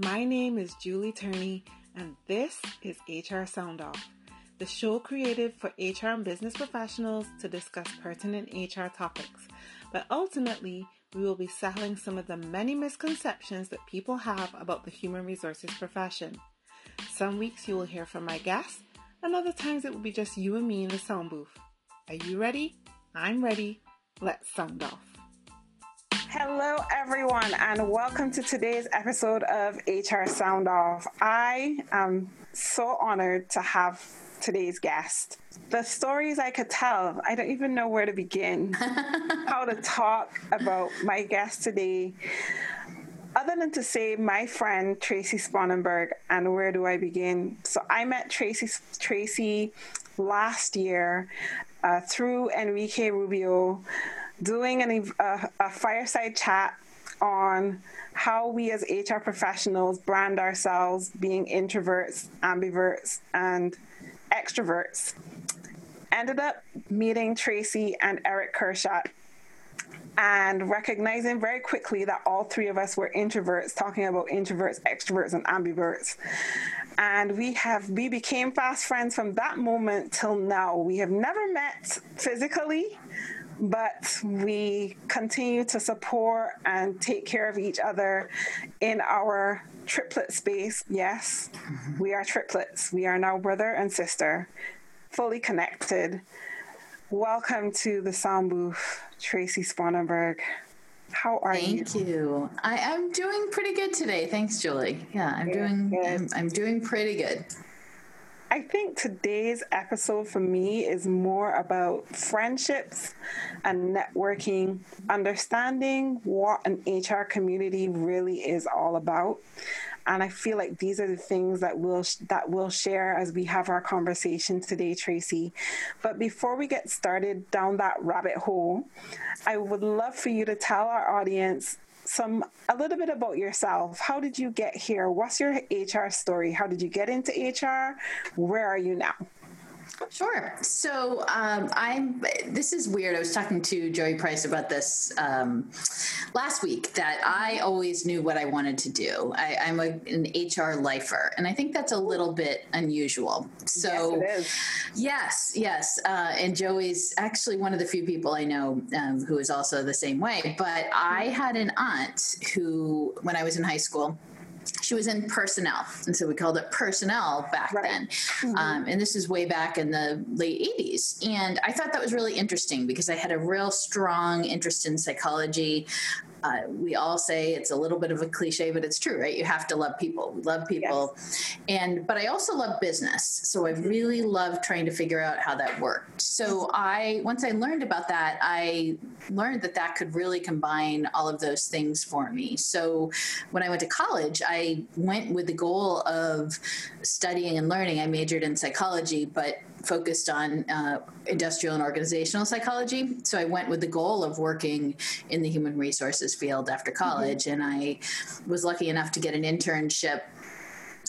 My name is Julie Turney, and this is HR Sound Off, the show created for HR and business professionals to discuss pertinent HR topics. But ultimately, we will be settling some of the many misconceptions that people have about the human resources profession. Some weeks you will hear from my guests, and other times it will be just you and me in the sound booth. Are you ready? I'm ready. Let's sound off. Hello, everyone, and welcome to today's episode of HR Sound Off. I am so honored to have today's guest. The stories I could tell, I don't even know where to begin, how to talk about my guest today. Other than to say my friend Tracie Sponenberg, and where do I begin? So I met Tracie Tracie last year uh, through Enrique Rubio doing an, a, a fireside chat on how we as HR professionals brand ourselves being introverts, ambiverts, and extroverts. Ended up meeting Tracie and Eric Kershaw and recognizing very quickly that all three of us were introverts, talking about introverts, extroverts, and ambiverts. And we have we became fast friends from that moment till now. We have never met physically, but we continue to support and take care of each other in our triplet space. Yes, mm-hmm. we are triplets. We are now brother and sister, fully connected. Welcome to the sound booth, Tracie Sponenberg. How are Thank you? Thank you. I, am doing pretty good today. Thanks, Julie. Yeah, I'm good, doing. I'm, I'm doing pretty good. I think today's episode for me is more about friendships and networking, understanding what an HR community really is all about. And I feel like these are the things that we'll that we'll share as we have our conversation today, Tracie. But before we get started down that rabbit hole, I would love for you to tell our audience some a little bit about yourself. How did you get here? What's your HR story? How did you get into HR? Where are you now? Sure. So um, I'm. This is weird. I was talking to Joey Price about this um, last week. That I always knew what I wanted to do. I, am a, an HR lifer, and I think that's a little bit unusual. So yes, yes, yes. Uh, and Joey's actually one of the few people I know um, who is also the same way. But I had an aunt who, when I was in high school she was in personnel and so we called it personnel back right. then mm-hmm. um, and this is way back in the late 80s and i thought that was really interesting because i had a real strong interest in psychology uh, we all say it's a little bit of a cliche, but it's true, right? You have to love people. We love people, yes. and but I also love business, so I really love trying to figure out how that worked. So I once I learned about that, I learned that that could really combine all of those things for me. So when I went to college, I went with the goal of studying and learning. I majored in psychology, but focused on uh, industrial and organizational psychology. So I went with the goal of working in the human resources field after mm-hmm. college, mm-hmm. and I was lucky enough to get an internship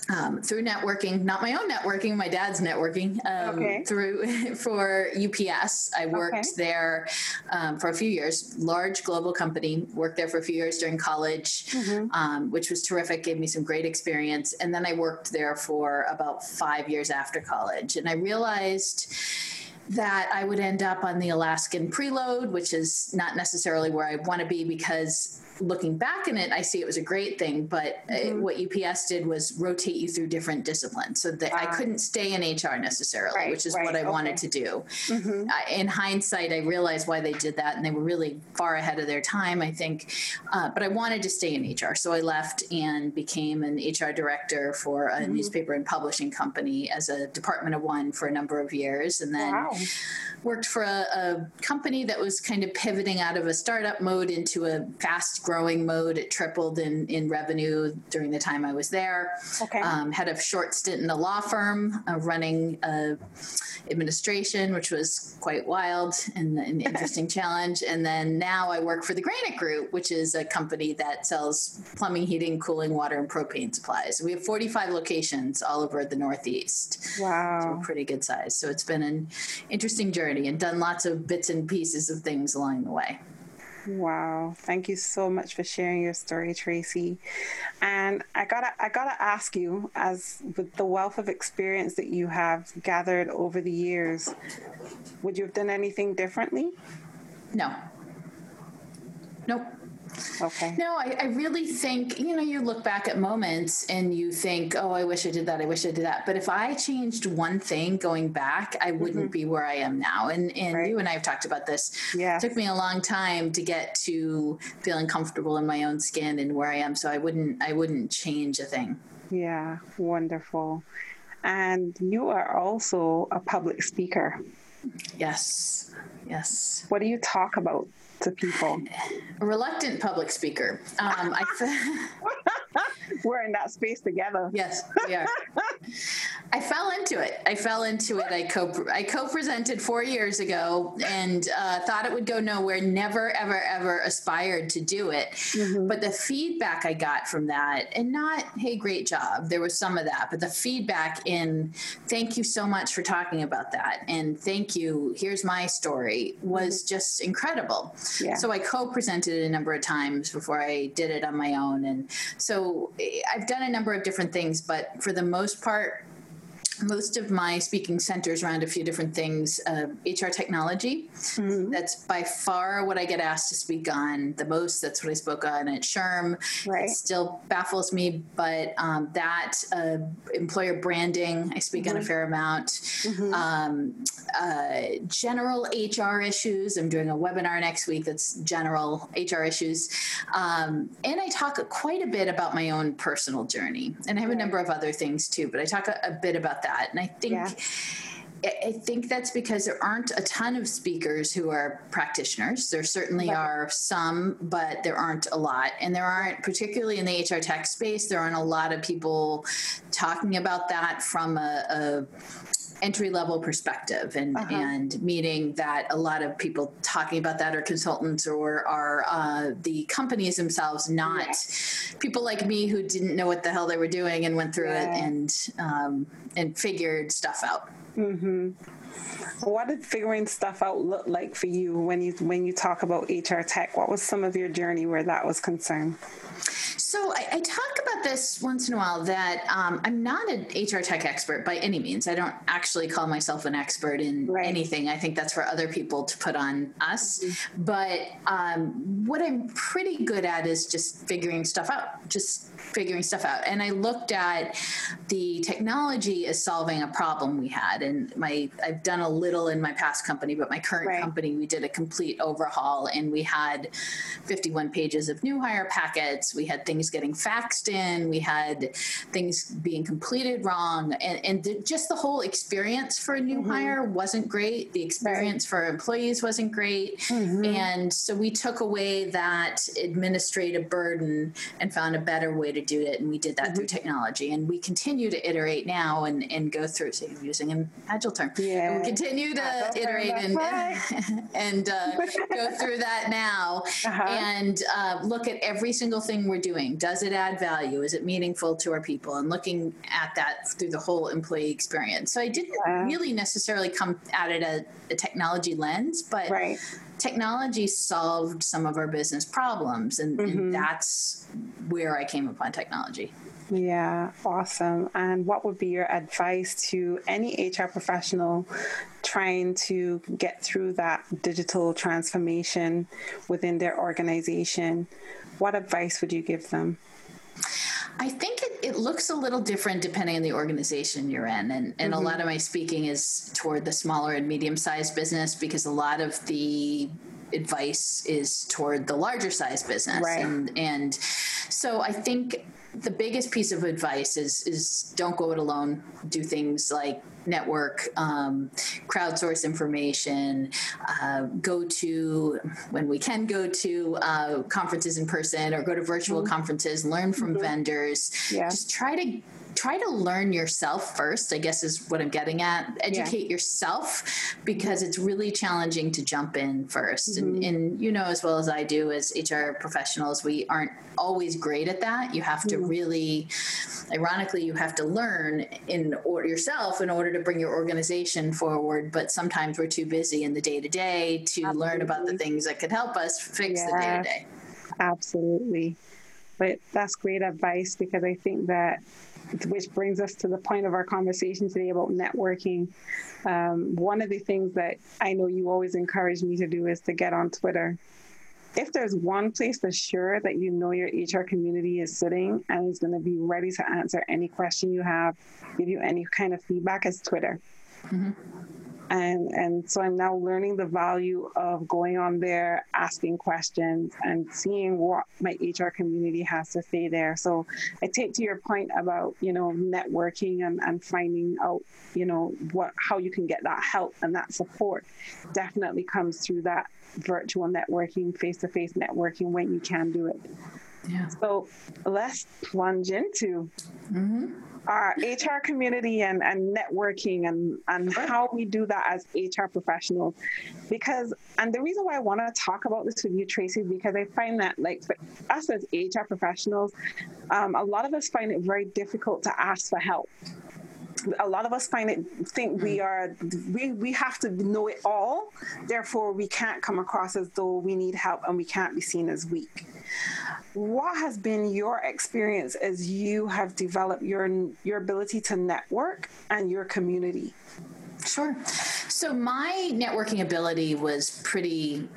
um, through networking, not my own networking, my dad's networking um, okay. through for UPS. I worked okay. there um, for a few years, large global company. Worked there for a few years during college, mm-hmm. Um, which was terrific. Gave me some great experience, and then I worked there for about five years after college, and I realized that I would end up on the Alaskan preload, which is not necessarily where I want to be because looking back in it, I see it was a great thing. But uh, mm-hmm. what UPS did was rotate you through different disciplines, so that. I couldn't stay in HR necessarily, right, which is right, what I okay. wanted to do. Mm-hmm. Uh, in hindsight, I realized why they did that, and they were really far ahead of their time, I think. Uh, but I wanted to stay in HR, so I left and became an HR director for a mm-hmm. newspaper and publishing company as a department of one for a number of years, and then. Wow worked for a, a, company that was kind of pivoting out of a startup mode into a fast growing mode. It tripled in, in revenue during the time I was there. Okay. Um, had a short stint in a law firm uh, running uh, administration, which was quite wild and an interesting challenge. And then now I work for the Granite Group, which is a company that sells plumbing, heating, cooling, water, and propane supplies. We have 45 locations all over the Northeast. Wow. So pretty good size. So it's been an interesting journey and done lots of bits and pieces of things along the way. Wow. Thank you so much for sharing your story, Tracie. And I gotta I gotta ask you, as with the wealth of experience that you have gathered over the years, would you have done anything differently? No. Nope. Okay. No, I, I, really think, you know, you look back at moments and you think, oh, I wish I did that. I wish I did that. But if I changed one thing going back, I wouldn't mm-hmm. be where I am now. And, and right. you and I have talked about this. Yeah. It took me a long time to get to feeling comfortable in my own skin and where I am. So I wouldn't, I wouldn't change a thing. Yeah. Wonderful. And you are also a public speaker. Yes. Yes. What do you talk about? To people? A reluctant public speaker. Um, I We're in that space together. Yes, we are. I fell into it. I fell into it. I co I co-presented four years ago and uh, thought it would go nowhere. Never, ever, ever aspired to do it. Mm-hmm. But the feedback I got from that, and not hey, great job. There was some of that, but the feedback in thank you so much for talking about that, and thank you. Here's my story was mm-hmm. just incredible. Yeah. So I co-presented it a number of times before I did it on my own, and so I've done a number of different things, but for the most part, most of my speaking centers around a few different things uh, hr technology mm-hmm. that's by far what i get asked to speak on the most that's what i spoke on at SHRM right. it still baffles me but um, that uh, employer branding i speak mm-hmm. on a mm-hmm. fair amount mm-hmm. um, uh, general hr issues i'm doing a webinar next week that's general hr issues um, and i talk quite a bit about my own personal journey and i have right. a number of other things too but i talk a, a bit about that that. And I think. Yeah. I think that's because there aren't a ton of speakers who are practitioners. There certainly right. are some, but there aren't a lot. And there aren't, particularly in the HR tech space, there aren't a lot of people talking about that from a, a entry level perspective and uh-huh. and meaning that a lot of people talking about that are consultants or are uh, the companies themselves not yeah. people like me who didn't know what the hell they were doing and went through yeah. it and um, and figured stuff out mm-hmm. What did figuring stuff out look like for you when you when you talk about HR tech? What was some of your journey where that was concerned? So I, I, talk about this once in a while that um, I'm not an HR tech expert by any means. I don't actually call myself an expert in right. anything. I think that's for other people to put on us. Mm-hmm. But um, what I'm pretty good at is just figuring stuff out, just figuring stuff out. And I looked at the technology as solving a problem we had. And my I've done a little in my past company, but my current right. company we did a complete overhaul and we had 51 pages of new hire packets. We had things things getting faxed in, we had things being completed wrong, and, and the, just the whole experience for a new mm-hmm. hire wasn't great. The experience right. for employees wasn't great. Mm-hmm. And so we took away that administrative burden and found a better way to do it. And we did that mm-hmm. through technology. And we continue to iterate now and, and go through, so using an agile term. Yeah. And we continue to iterate and, right. and uh, go through that now uh-huh. and uh, look at every single thing we're doing doing? Does it add value? Is it meaningful to our people? And looking at that through the whole employee experience. So I didn't yeah. really necessarily come at it a, a technology lens, but right. technology solved some of our business problems, and, mm-hmm. and that's where I came upon technology. Yeah, awesome. And what would be your advice to any HR professional trying to get through that digital transformation within their organization? what advice would you give them? I think it, it, looks a little different depending on the organization you're in. And, and mm-hmm. a lot of my speaking is toward the smaller and medium sized business because a lot of the advice is toward the larger size business. Right. And, and so I think the biggest piece of advice is is don't go it alone. Do things like network, um, crowdsource information, uh, go to when we can go to uh, conferences in person or go to virtual mm-hmm. conferences, learn from mm-hmm. vendors. Yeah. Just try to try to learn yourself first, I guess is what I'm getting at. Educate yeah. yourself because it's really challenging to jump in 1st mm-hmm. and, and, you know, as well as I do as HR professionals, we aren't always great at that. You have to mm-hmm. really, ironically, you have to learn in order yourself in order to bring your organization forward. But sometimes we're too busy in the day to day to learn about the things that could help us fix yeah. the day to day. Absolutely. But that's great advice because I think that which brings us to the point of our conversation today about networking. Um, one of the things that I know you always encourage me to do is to get on Twitter. If there's one place for sure that you know your HR community is sitting and is going to be ready to answer any question you have, give you any kind of feedback, is Twitter. Mm-hmm and and so i'm now learning the value of going on there asking questions and seeing what my hr community has to say there. So i take to your point about you know networking and, and finding out you know what how you can get that help and that support definitely comes through that virtual networking face-to-face networking when you can do it. Yeah. so let's plunge into mm-hmm our HR community and, and networking and, and how we do that as HR professionals. Because, and the reason why I want to talk about this with you, Tracie, because I find that, like, for us as HR professionals, um, a lot of us find it very difficult to ask for help a lot of us find it think we mm. are we we have to know it all. Therefore we can't come across as though we need help and we can't be seen as weak. What has been your experience as you have developed your your ability to network and your community? Sure. So my networking ability was pretty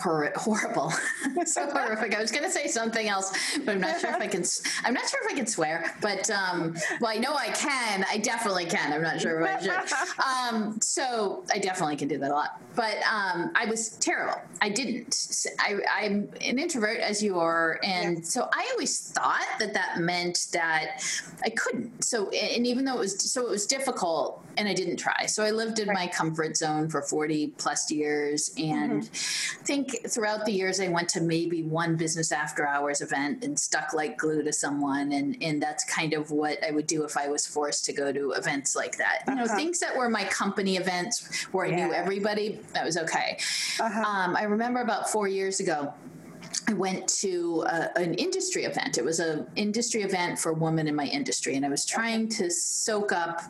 hor- horrible, so horrific. I was going to say something else, but I'm not sure if I can. I'm not sure if I can swear, but um, well, I know I can. I definitely can. I'm not sure if I should. Um, so I definitely can do that a lot. But um, I was terrible. I didn't. I, am an introvert, as you are, and yeah. so I always thought that that meant that I couldn't. So, and even though it was so, it was difficult, and I didn't try. So I lived in right. my comfort zone for 40 plus years, and mm-hmm. I think think throughout the years, I went to maybe one business after hours event and stuck like glue to someone. And, and that's kind of what I would do if I was forced to go to events like that. You know, uh-huh. things that were my company events where I yeah. knew everybody, that was okay. Uh-huh. Um, I remember about four years ago, I went to a, an industry event. It was an industry event for women in my industry, and I was trying to soak up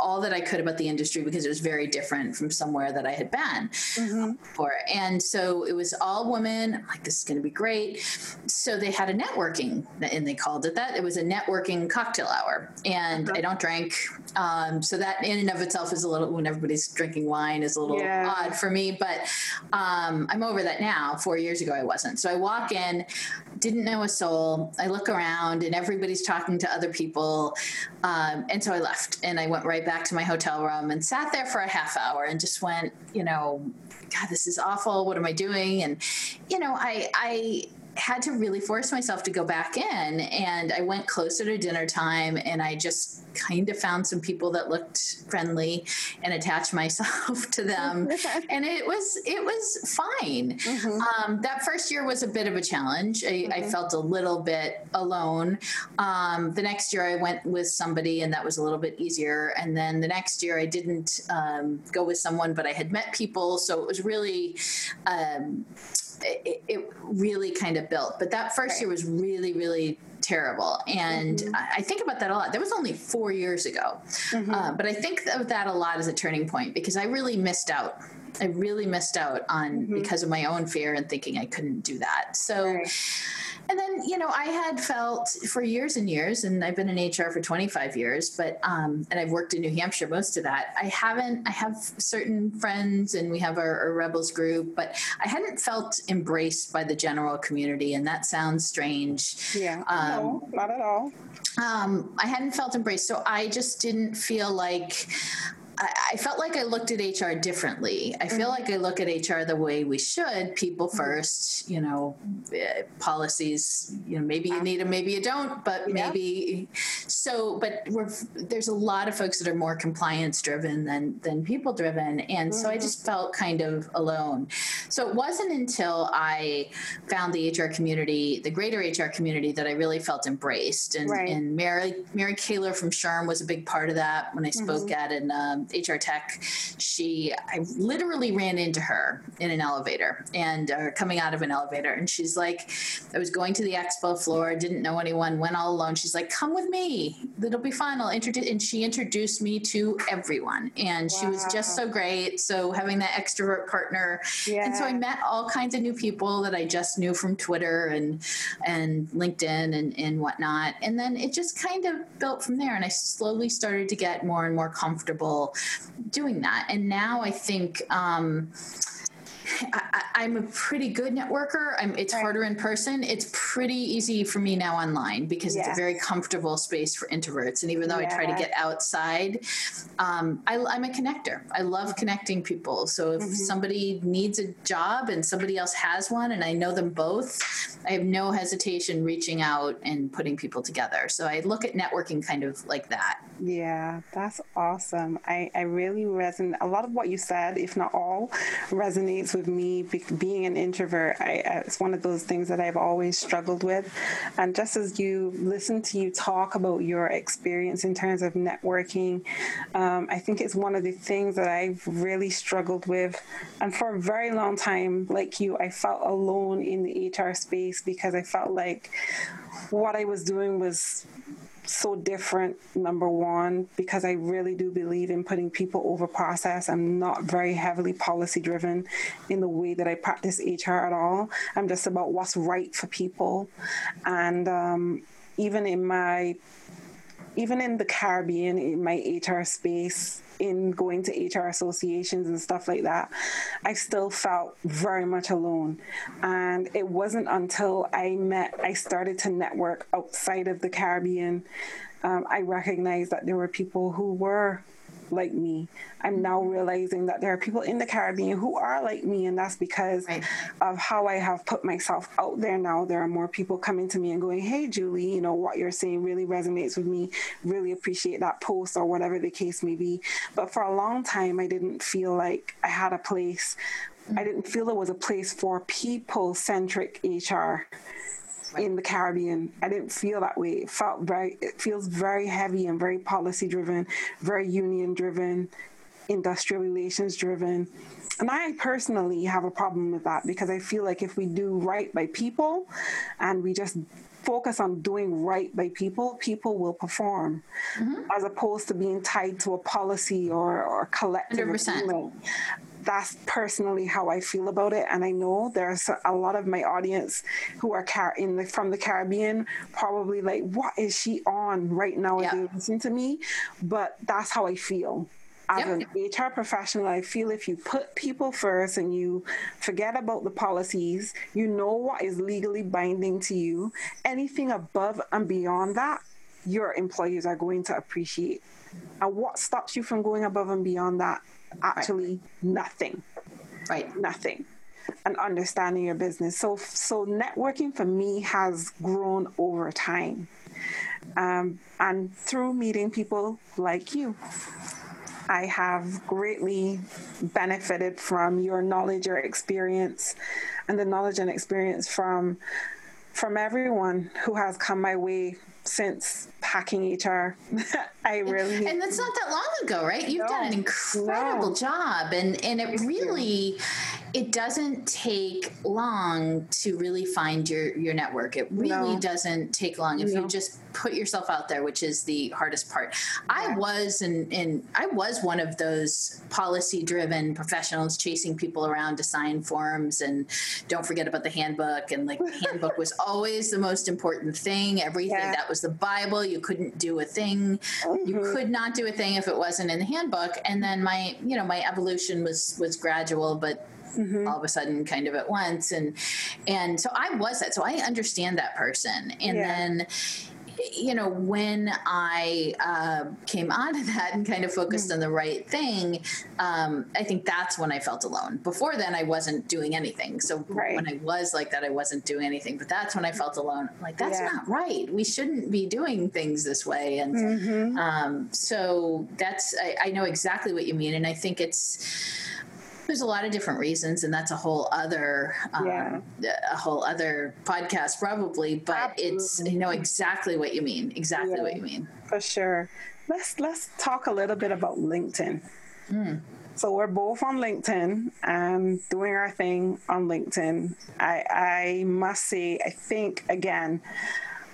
all that I could about the industry because it was very different from somewhere that I had been mm-hmm. for. And so it was all women. I'm like, this is going to be great. So they had a networking, and they called it that. It was a networking cocktail hour. And uh-huh. I don't drink. Um, so that in and of itself is a little, when everybody's drinking wine, is a little yeah. odd for me. But um, I'm over that now. Four years ago, I wasn't. So I walk in, didn't know a soul. I look around, and everybody's talking to other people. Um, and so I left and I went right back to my hotel room and sat there for a half hour and just went, you know, God, this is awful. What am I doing? And, you know, I, I, had to really force myself to go back in and I went closer to dinner time and I just kind of found some people that looked friendly and attached myself to them. And it was it was fine. Mm-hmm. um, that first year was a bit of a challenge. I, mm-hmm. I felt a little bit alone. Um, the next year I went with somebody and that was a little bit easier. And then the next year I didn't um, go with someone but I had met people. So it was really um, it, it, really kind of built. But that first right. year was really, really terrible. And mm-hmm. I think about that a lot. That was only four years ago. Mm-hmm. Uh, but I think of that a lot as a turning point because I really missed out. I really missed out on mm-hmm. because of my own fear and thinking I couldn't do that. So. Right and then, you know, I had felt for years and years, and I've been in HR for 25 years, but, um, and I've worked in New Hampshire most of that. I haven't, I have certain friends and we have our, our Rebels group, but I hadn't felt embraced by the general community. And that sounds strange. Yeah. Um, no, not at all. Um, I hadn't felt embraced. So I just didn't feel like I, felt like I looked at HR differently. I feel mm-hmm. like I look at HR the way we should people 1st mm-hmm. you know, uh, policies, you know, maybe you need them, maybe you don't, but yeah. maybe so, but we're, there's a lot of folks that are more compliance driven than, than people driven. And mm-hmm. so I mm-hmm. just felt kind of alone. So it wasn't until I found the HR community, the greater HR community, that I really felt embraced. And, Right. and Mary Mary Kaylor from SHRM was a big part of that. When I spoke at an um, HR Tech, she I literally ran into her in an elevator and uh, coming out of an elevator, and she's like, I was going to the expo floor, didn't know anyone, went all alone. She's like, "Come with me, it'll be fun." I'll introduce, and she introduced me to everyone, and she was just so great. So having that extrovert partner, and so I met all kinds of new people that I just knew from Twitter and and LinkedIn and and whatnot, and then it just kind of built from there. And I slowly started to get more and more comfortable doing that. And now I think. Um, I, I'm a pretty good networker. I'm, it's Right. harder in person. It's pretty easy for me now online because it's a very comfortable space for introverts. And even though I try to get outside, um, I, I'm a connector. I love connecting people. So if somebody needs a job and somebody else has one, and I know them both, I have no hesitation reaching out and putting people together. So I look at networking kind of like that. Yeah, that's awesome. I, I really resonate. A lot of what you said, if not all, resonates with me. Be, being an introvert, I- it's one of those things that I've always struggled with. And just as you listen to you talk about your experience in terms of networking, um, I think it's one of the things that I've really struggled with. And for a very long time, like you, I felt alone in the HR space because I felt like what I was doing was so different number one because i really do believe in putting people over process. I'm not very heavily policy driven in the way that i practice hr at all. I'm just about what's right for people. And um, even in my even in the caribbean in my hr space in going to HR associations and stuff like that, I still felt very much alone. And it wasn't until I met, I started to network outside of the Caribbean, um, I recognized that there were people who were like me. I'm now realizing that there are people in the Caribbean who are like me, and that's because Right. of how I have put myself out there now. There are more people coming to me and going, Hey, Julie, you know, what you're saying really resonates with me. Really appreciate that post or whatever the case may be. But for a long time, I didn't feel like I had a place. I mm. didn't feel there was a place for people centric HR in the Caribbean. I didn't feel that way. It felt very, it feels very heavy and very policy driven, very union driven, industrial relations driven. And I personally have a problem with that because I feel like if we do right by people and we just focus on doing right by people, people will perform mm-hmm. as opposed to being tied to a policy or, or collective 100%. agreement that's personally how I feel about it. And I know there's a lot of my audience who are car- in the from the Caribbean probably like, what is she on right now? As they listen to me, but that's how I feel. As Yep. an HR professional, I feel if you put people first and you forget about the policies, you know what is legally binding to you. Anything above and beyond that, your employees are going to appreciate. And what stops you from going above and beyond that? Actually, nothing. Right. nothing. And understanding your business. So so networking for me has grown over time. Um, and through meeting people like you i have greatly benefited from your knowledge your experience and the knowledge and experience from from everyone who has come my way since hacking hr i really And that's not that long ago, right? You've done an incredible No. job, and and it really, it doesn't take long to really find your your network. It really No. doesn't take long if you just put yourself out there, which is the hardest part. I was and and I was one of those policy driven professionals chasing people around to sign forms and don't forget about the handbook and like the handbook was always the most important thing. Everything Yeah. that was the Bible. You couldn't do a thing. You mm-hmm. could not do a thing if it wasn't in the handbook. And then my, you know, my evolution was was gradual, but all of a sudden kind of at once. And and so i was that so i understand that person. And Yeah. then you know when i uh, came out of that and kind of focused on the right thing um, i think that's when i felt alone. Before then i wasn't doing anything. So Right. when i was like that i wasn't doing anything. But that's when i felt alone. I'm like that's Yeah. not right. We shouldn't be doing things this way. And um, so that's I, I know exactly what you mean. And i think it's There's a lot of different reasons, and that's a whole other, um, yeah. a whole other podcast probably. But Absolutely. it's you know exactly what you mean, exactly yeah, what you mean. For sure. Let's let's talk a little bit about LinkedIn. Mm. So we're both on LinkedIn and doing our thing on LinkedIn. I, I must say, I think again,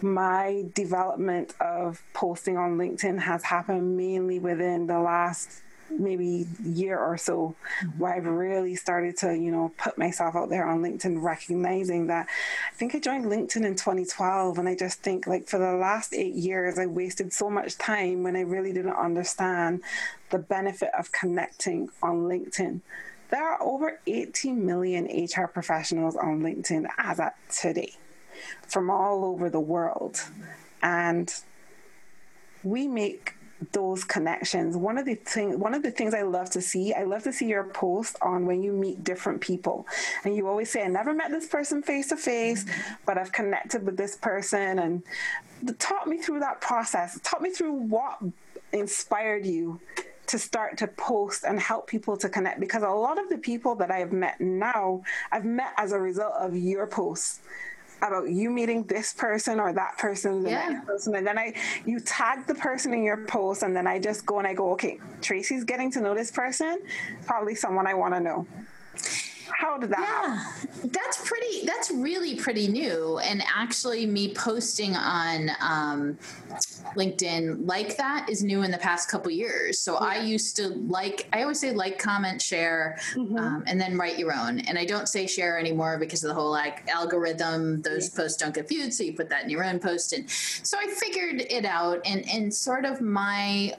my development of posting on LinkedIn has happened mainly within the last maybe year or so where I've really started to, you know, put myself out there on LinkedIn, recognizing that I think I joined LinkedIn in 2012. And I just think like for the last eight years, I wasted so much time when I really didn't understand the benefit of connecting on LinkedIn. There are over 18 million HR professionals on LinkedIn as at today from all over the world. And we make those connections. One of the thing, one of the things I love to see, I love to see your post on when you meet different people, and you always say, "I never met this person face to face, but I've connected with this person." And talk me through that process. Talk me through what inspired you to start to post and help people to connect because a lot of the people that I have met now, I've met as a result of your posts about you meeting this person or that person, the yeah. next person, and then I you tag the person in your post, and then I just go and I go, okay, Tracie's getting to know this person, probably someone I want to know. How did that? Yeah, happen? that's pretty. That's really pretty new. And actually, me posting on um, LinkedIn like that is new in the past couple years. So yeah. I used to like. I always say like, comment, share, mm-hmm. um, and then write your own. And I don't say share anymore because of the whole like algorithm. Those yeah. posts don't get viewed, so you put that in your own post. And so I figured it out. And and sort of my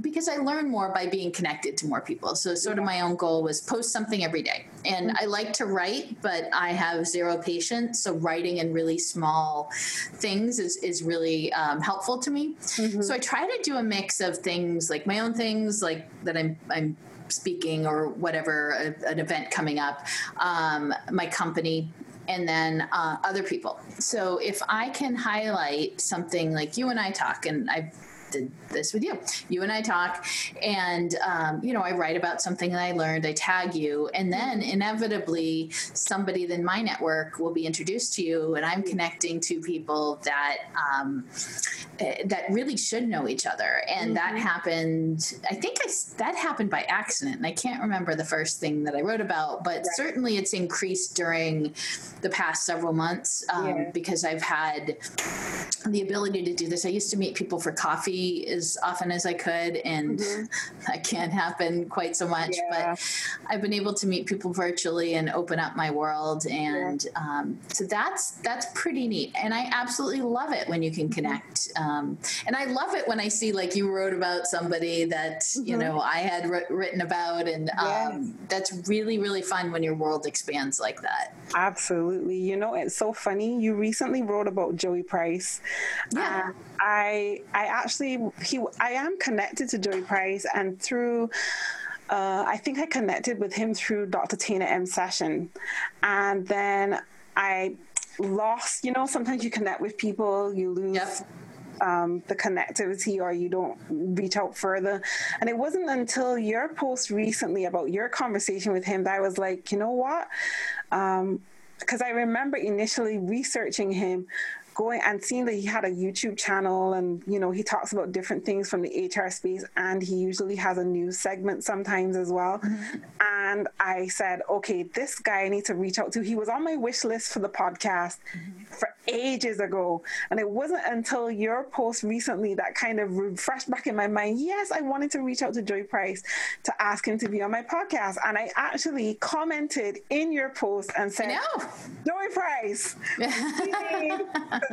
because I learn more by being connected to more people. So sort of my own goal was post something every day. And mm-hmm. I like to write, but I have zero patience. So writing in really small things is, is really um, helpful to me. Mm-hmm. So I try to do a mix of things like my own things, like that I'm, I'm speaking or whatever, a, an event coming up, um, my company, and then uh, other people. So if I can highlight something like you and I talk, and I've did this with you. You and I talk, and um, you know, I write about something that I learned. I tag you, and then inevitably, somebody in my network will be introduced to you, and I'm connecting to people that um, eh, that really should know each other. And mm-hmm. that happened. I think I, that happened by accident. And I can't remember the first thing that I wrote about, but right. certainly it's increased during the past several months um, yeah. because I've had the ability to do this. I used to meet people for coffee as often as I could, and mm-hmm. that can't happen quite so much. Yeah. But I've been able to meet people virtually and open up my world, and yeah. um, so that's that's pretty neat. And I absolutely love it when you can mm-hmm. connect. Um, and I love it when I see like you wrote about somebody that mm-hmm. you know I had r- written about, and um, that's really really fun when your world expands like that. Absolutely. You know, it's so funny. You recently wrote about Joey Price. Yeah. Uh, I I actually he I am connected to Joey Price and through uh, I think I connected with him through Dr. Tina M session, and then I lost. You know, sometimes you connect with people, you lose. Yep. Um, the connectivity or you don't reach out further. And it wasn't until your post recently about your conversation with him that I was like, you know what? Because um, I remember initially researching him going and seeing that he had a YouTube channel and, you know, he talks about different things from the HR space and he usually has a news segment sometimes as well. Mm-hmm. And I said, okay, this guy I need to reach out to. He was on my wish list for the podcast mm-hmm. for ages ago. And it wasn't until your post recently that kind of refreshed back in my mind. Yes, I wanted to reach out to Joey Price to ask him to be on my podcast. And I actually commented in your post and said, No, Joey Price,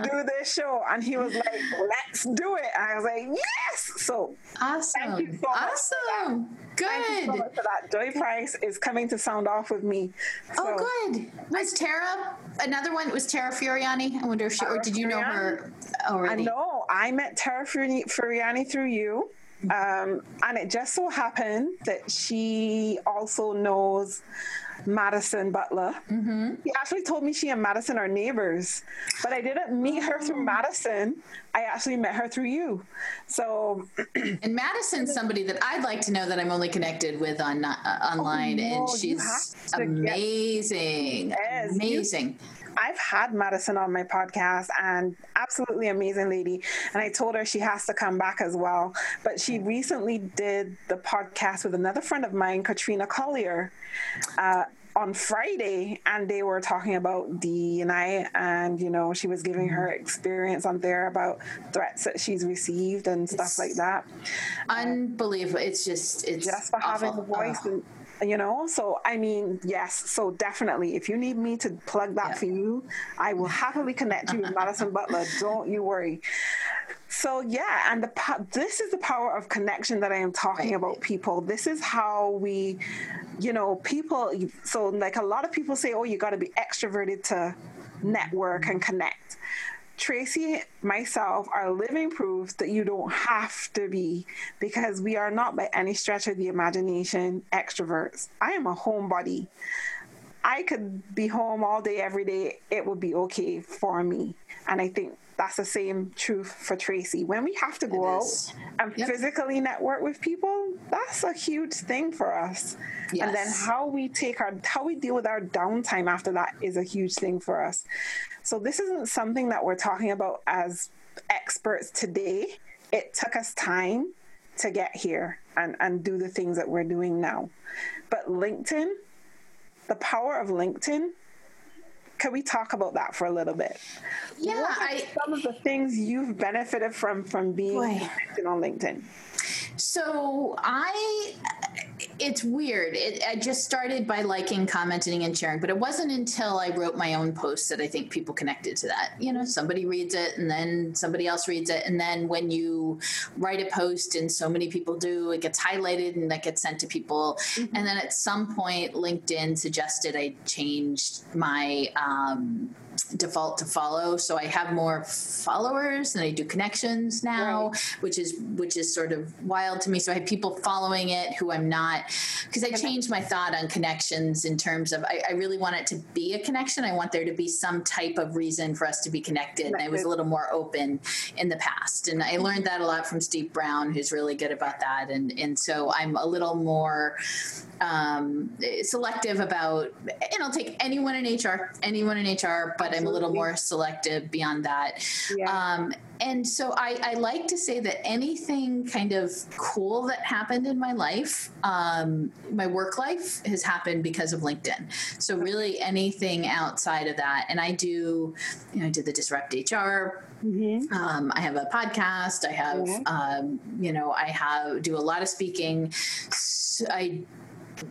do this show. And he was like, let's do it. And I was like, yes. So awesome. So awesome. Good. Thank you so much for that. Joey Price is coming to sound off with me. Oh, so. Oh, good. Was Tara another one? Was Tara Furiani? I wonder if she, or did you know her already? I know. I met Tara Furiani through you. Um, and it just so happened that she also knows Madison Butler. Mm-hmm. He actually told me she and Madison are neighbors, but I didn't meet her through oh. Madison. I actually met her through you. So, and Madison's somebody that I'd like to know that I'm only connected with on uh, online, oh, no, and she's amazing, get, amazing. You, I've had Madison on my podcast and absolutely amazing lady. And I told her she has to come back as well. But she recently did the podcast with another friend of mine, Katrina Collier. Uh, on Friday, and they were talking about DEI, and you know, she was giving her mm-hmm. experience on there about threats that she's received and stuff it's like that. Unbelievable! It's just it's just for awful. having a voice oh. and you know? So i mean yes. So definitely if you need me to plug that yeah. for you i will happily connect you with madison butler. Don't you worry. So yeah and the this is the power of connection that i am talking right. about people. This is how we you know people so like a lot of people say oh you got to be extroverted to network and connect Tracie, myself are living proof that you don't have to be because we are not by any stretch of the imagination extroverts. I am a homebody. I could be home all day, every day. It would be okay for me. And I think that's the same truth for Tracie. When we have to go out and yep. physically network with people, that's a huge thing for us. Yes. And then how we take our how we deal with our downtime after that is a huge thing for us. So this isn't something that we're talking about as experts today. It took us time to get here and, and do the things that we're doing now. But LinkedIn, the power of LinkedIn can we talk about that for a little bit? Yeah, I, some of the things you've benefited from from being boy. on LinkedIn. So I, it's weird. It, I just started by liking, commenting, and sharing, but it wasn't until I wrote my own post that I think people connected to that. You know, somebody reads it, and then somebody else reads it, and then when you write a post and so many people do, it gets highlighted and that gets sent to people. Mm-hmm. And then at some point, LinkedIn suggested I changed my um, default to follow. So i have more followers and i do connections now right. which is which is sort of wild to me. So i have people following it who i'm not because i changed my thought on connections in terms of I, I, really want it to be a connection. I want there to be some type of reason for us to be connected. And i was a little more open in the past. And i learned that a lot from steve browne who's really good about that. And and so i'm a little more um, selective about and i'll take anyone in hr anyone in hr but I'm a little more selective beyond that. Yeah. Um, and so I, I, like to say that anything kind of cool that happened in my life, um, my work life, has happened because of LinkedIn. So really anything outside of that, and I do, you know, I did the Disrupt HR. Mm-hmm. Um, I have a podcast. I have, yeah. um, you know, I have do a lot of speaking. I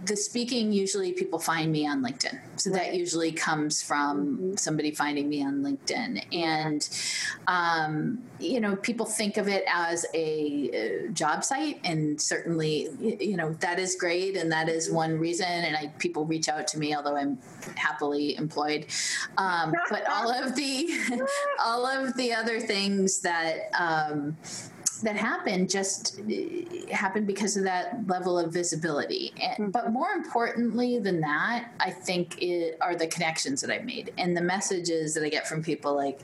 the speaking usually people find me on linkedin so right. that usually comes from mm-hmm. somebody finding me on linkedin and um, you know people think of it as a, a job site and certainly you know that is great and that is one reason and I, people reach out to me although i'm happily employed um, but all of the all of the other things that um, that happened just uh, happened because of that level of visibility. And, mm-hmm. But more importantly than that, I think it are the connections that I've made and the messages that I get from people like,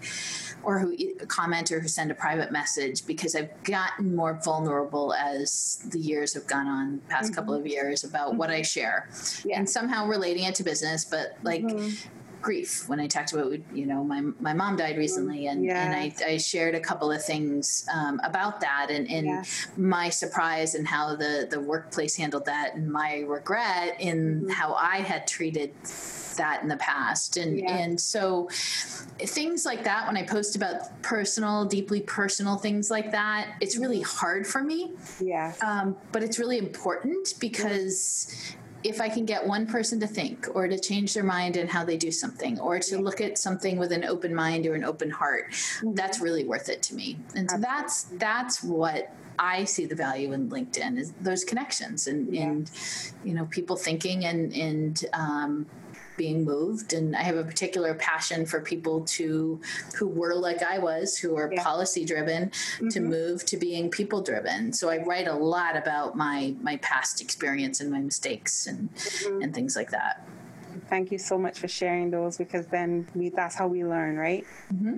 or who comment or who send a private message because I've gotten more vulnerable as the years have gone on, past mm-hmm. couple of years about mm-hmm. what I share, yeah. and somehow relating it to business. But like mm-hmm grief when I talked about you know my my mom died recently and yes. and I, I, shared a couple of things um, about that and, and yes. my surprise and how the the workplace handled that and my regret in mm-hmm. how I had treated that in the past and yeah. and so things like that when I post about personal deeply personal things like that it's really hard for me yeah um, but it's really important because if I can get one person to think or to change their mind in how they do something or to look at something with an open mind or an open heart, mm-hmm. that's really worth it to me. And so that's that's what I see the value in LinkedIn is those connections and, yeah. and you know people thinking and and um, being moved and i have a particular passion for people to who were like i was who are yeah. policy driven mm-hmm. to move to being people driven so i write a lot about my my past experience and my mistakes and mm-hmm. and things like that Thank you so much for sharing those because then we, that's how we learn, right? Mm-hmm.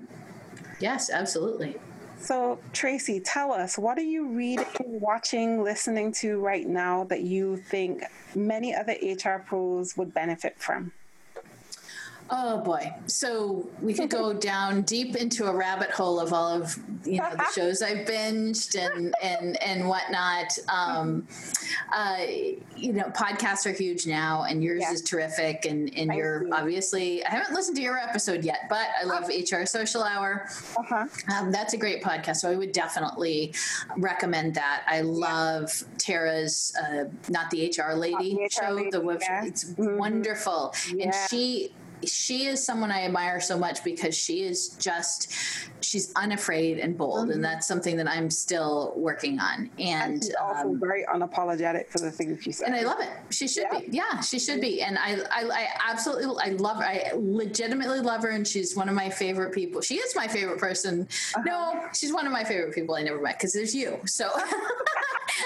Yes, absolutely. So, Tracie, tell us what are you reading, watching, listening to right now that you think many other HR pros would benefit from? Oh boy. So we could go down deep into a rabbit hole of all of you know the shows I've binged and and and whatnot. Um, uh, you know, podcasts are huge now, and yours yeah. is terrific. And and you're you. obviously I haven't listened to your episode yet, but I love HR Social Hour. Uh-huh. Um, that's a great podcast, so I would definitely recommend that. I love Tara's uh, not the HR lady the HR show. Lady, the yeah. it's mm-hmm. wonderful, yeah. and she she is someone I admire so much because she is just she's unafraid and bold, mm-hmm. and that's something that I'm still working on. And, she's also um, very unapologetic for the things she says. And I love it. She should yeah. be. Yeah, she should be. And I, I, I absolutely, I love her. I legitimately love her, and she's one of my favorite people. She is my favorite person. Uh-huh. No, she's one of my favorite people I never met because there's you. So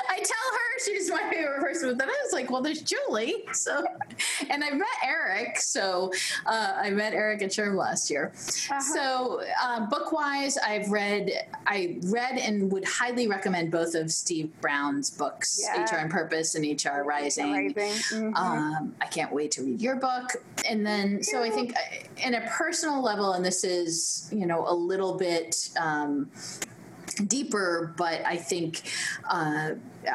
I tell her she's my favorite person, but then I was like, well, there's Julie. So, and I met Eric. So uh, I met Eric at SHRM last year. Uh-huh. So uh, book wise, I've read, I read and would highly recommend both of Steve Browne's books, yeah. HR on Purpose and HR Rising. Rising. Mm-hmm. Um, I can't wait to read your book. And then, so I think, uh, in a personal level, and this is, you know, a little bit. Um, deeper, but I think uh,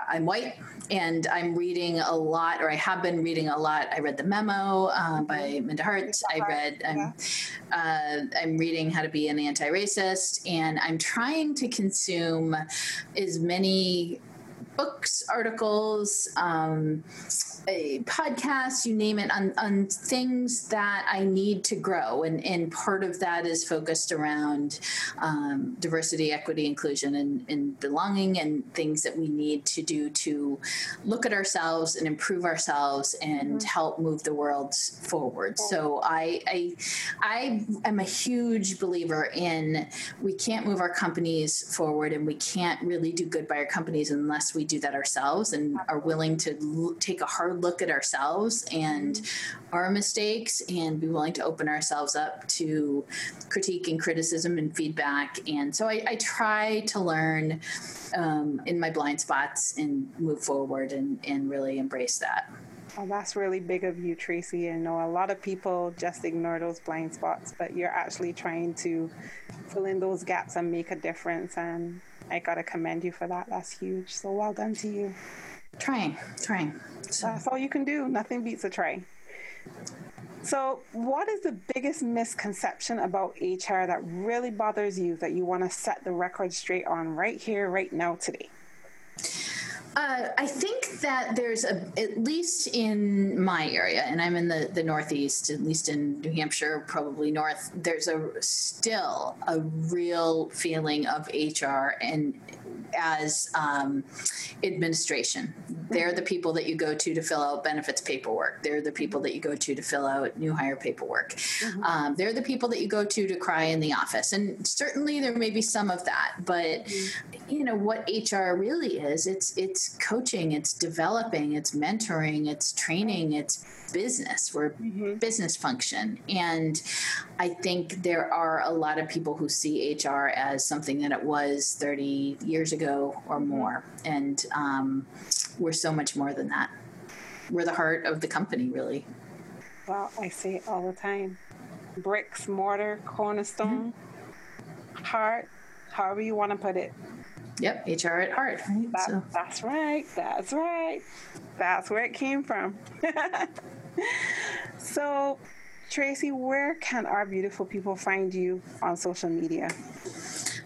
I'm white and I'm reading a lot, or I have been reading a lot. I read the memo uh, by mm-hmm. Minda Harts. I read. I'm, uh, I'm reading How to Be an Anti-Racist, and I'm trying to consume as many books, articles, um, podcasts, you name it, on, on things that I need to grow. And, and part of that is focused around um, diversity, equity, inclusion, and, and belonging, and things that we need to do to look at ourselves and improve ourselves and mm-hmm. help move the world forward. So I, I, I am a huge believer in we can't move our companies forward and we can't really do good by our companies unless we do that ourselves and are willing to l- take a hard look at ourselves and our mistakes and be willing to open ourselves up to critique and criticism and feedback. And so I, I try to learn um, in my blind spots and move forward and, and really embrace that. Oh, that's really big of you, Tracie. I know a lot of people just ignore those blind spots, but you're actually trying to fill in those gaps and make a difference. And I got to commend you for that. That's huge. So well done to you. Trying, trying. So. That's all you can do. Nothing beats a try. So, what is the biggest misconception about HR that really bothers you that you want to set the record straight on right here, right now, today? Uh, I think that there's a, at least in my area, and I'm in the, the Northeast, at least in New Hampshire, probably North, there's a still a real feeling of HR and as um, administration. They're the people that you go to to fill out benefits paperwork. They're the people that you go to to fill out new hire paperwork. Mm-hmm. Um, they're the people that you go to to cry in the office. And certainly there may be some of that, but mm-hmm. you know what HR really is? It's it's coaching, it's developing, it's mentoring, it's training, it's business. We're mm-hmm. business function. And I think there are a lot of people who see HR as something that it was 30 years ago or mm-hmm. more. And um, we're so much more than that. We're the heart of the company, really. Well, I say it all the time bricks, mortar, cornerstone, mm-hmm. heart, however you want to put it. Yep, HR at heart. Right? That, so. That's right. That's right. That's where it came from. so, Tracie, where can our beautiful people find you on social media?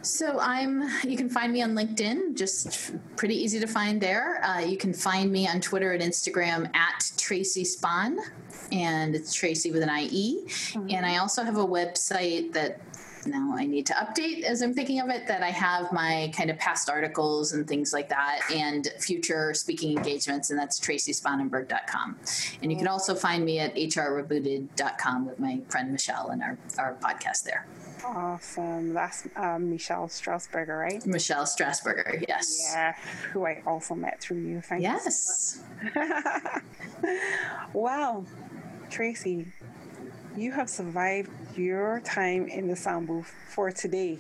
So I'm. You can find me on LinkedIn. Just pretty easy to find there. Uh, you can find me on Twitter and Instagram at Tracie Spahn, and it's Tracie with an IE. Mm-hmm. And I also have a website that now I need to update as I'm thinking of it that I have my kind of past articles and things like that and future speaking engagements, and that's traciesponenberg.com. And you can also find me at hrrebooted.com with my friend Michelle and our, our podcast there. Awesome. That's um, Michelle Strasburger, right? Michelle Strasburger, yes. Yeah, who I also met through you. Thank yes. you. So well, Tracie, you have survived your time in the sound booth for today.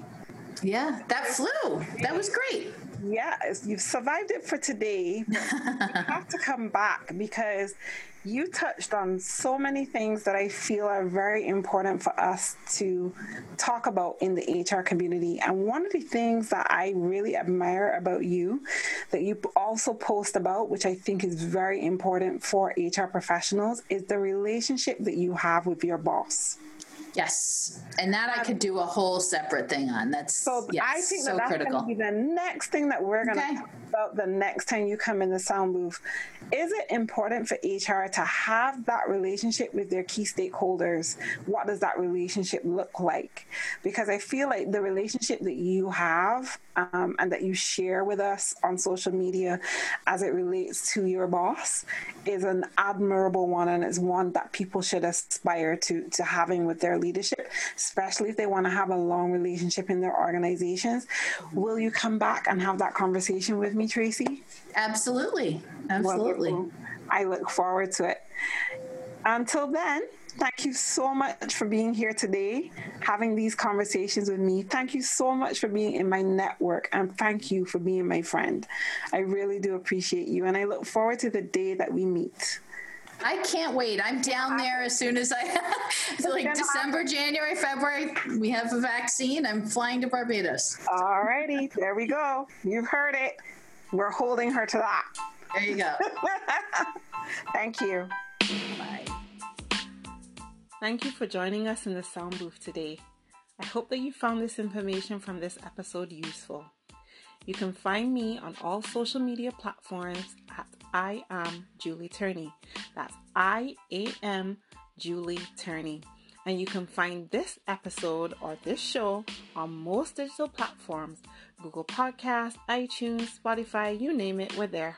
Yeah, that flew. That was great. Yeah, you've survived it for today. you have to come back because you touched on so many things that I feel are very important for us to talk about in the HR community. And one of the things that I really admire about you that you also post about, which I think is very important for HR professionals, is the relationship that you have with your boss. Yes, and that I could do a whole separate thing on. That's so. Yes, I think that so that's going to be the next thing that we're going to okay. talk about the next time you come in the sound booth. Is it important for HR to have that relationship with their key stakeholders? What does that relationship look like? Because I feel like the relationship that you have um, and that you share with us on social media as it relates to your boss is an admirable one, and it's one that people should aspire to to having with their leadership, especially if they want to have a long relationship in their organizations. Will you come back and have that conversation with me, Tracie? Absolutely. Absolutely. Well, I look forward to it. Until then, thank you so much for being here today, having these conversations with me. Thank you so much for being in my network, and thank you for being my friend. I really do appreciate you, and I look forward to the day that we meet. I can't wait. I'm down there as soon as I like December, January, February. We have a vaccine. I'm flying to Barbados. All righty, there we go. You've heard it. We're holding her to that. There you go. Thank you. Bye. Thank you for joining us in the sound booth today. I hope that you found this information from this episode useful. You can find me on all social media platforms at I am Julie Turney. That's I A M Julie Turney. And you can find this episode or this show on most digital platforms Google Podcasts, iTunes, Spotify, you name it, we're there.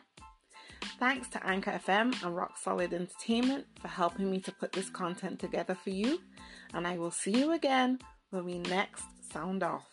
Thanks to Anchor FM and Rock Solid Entertainment for helping me to put this content together for you. And I will see you again when we next sound off.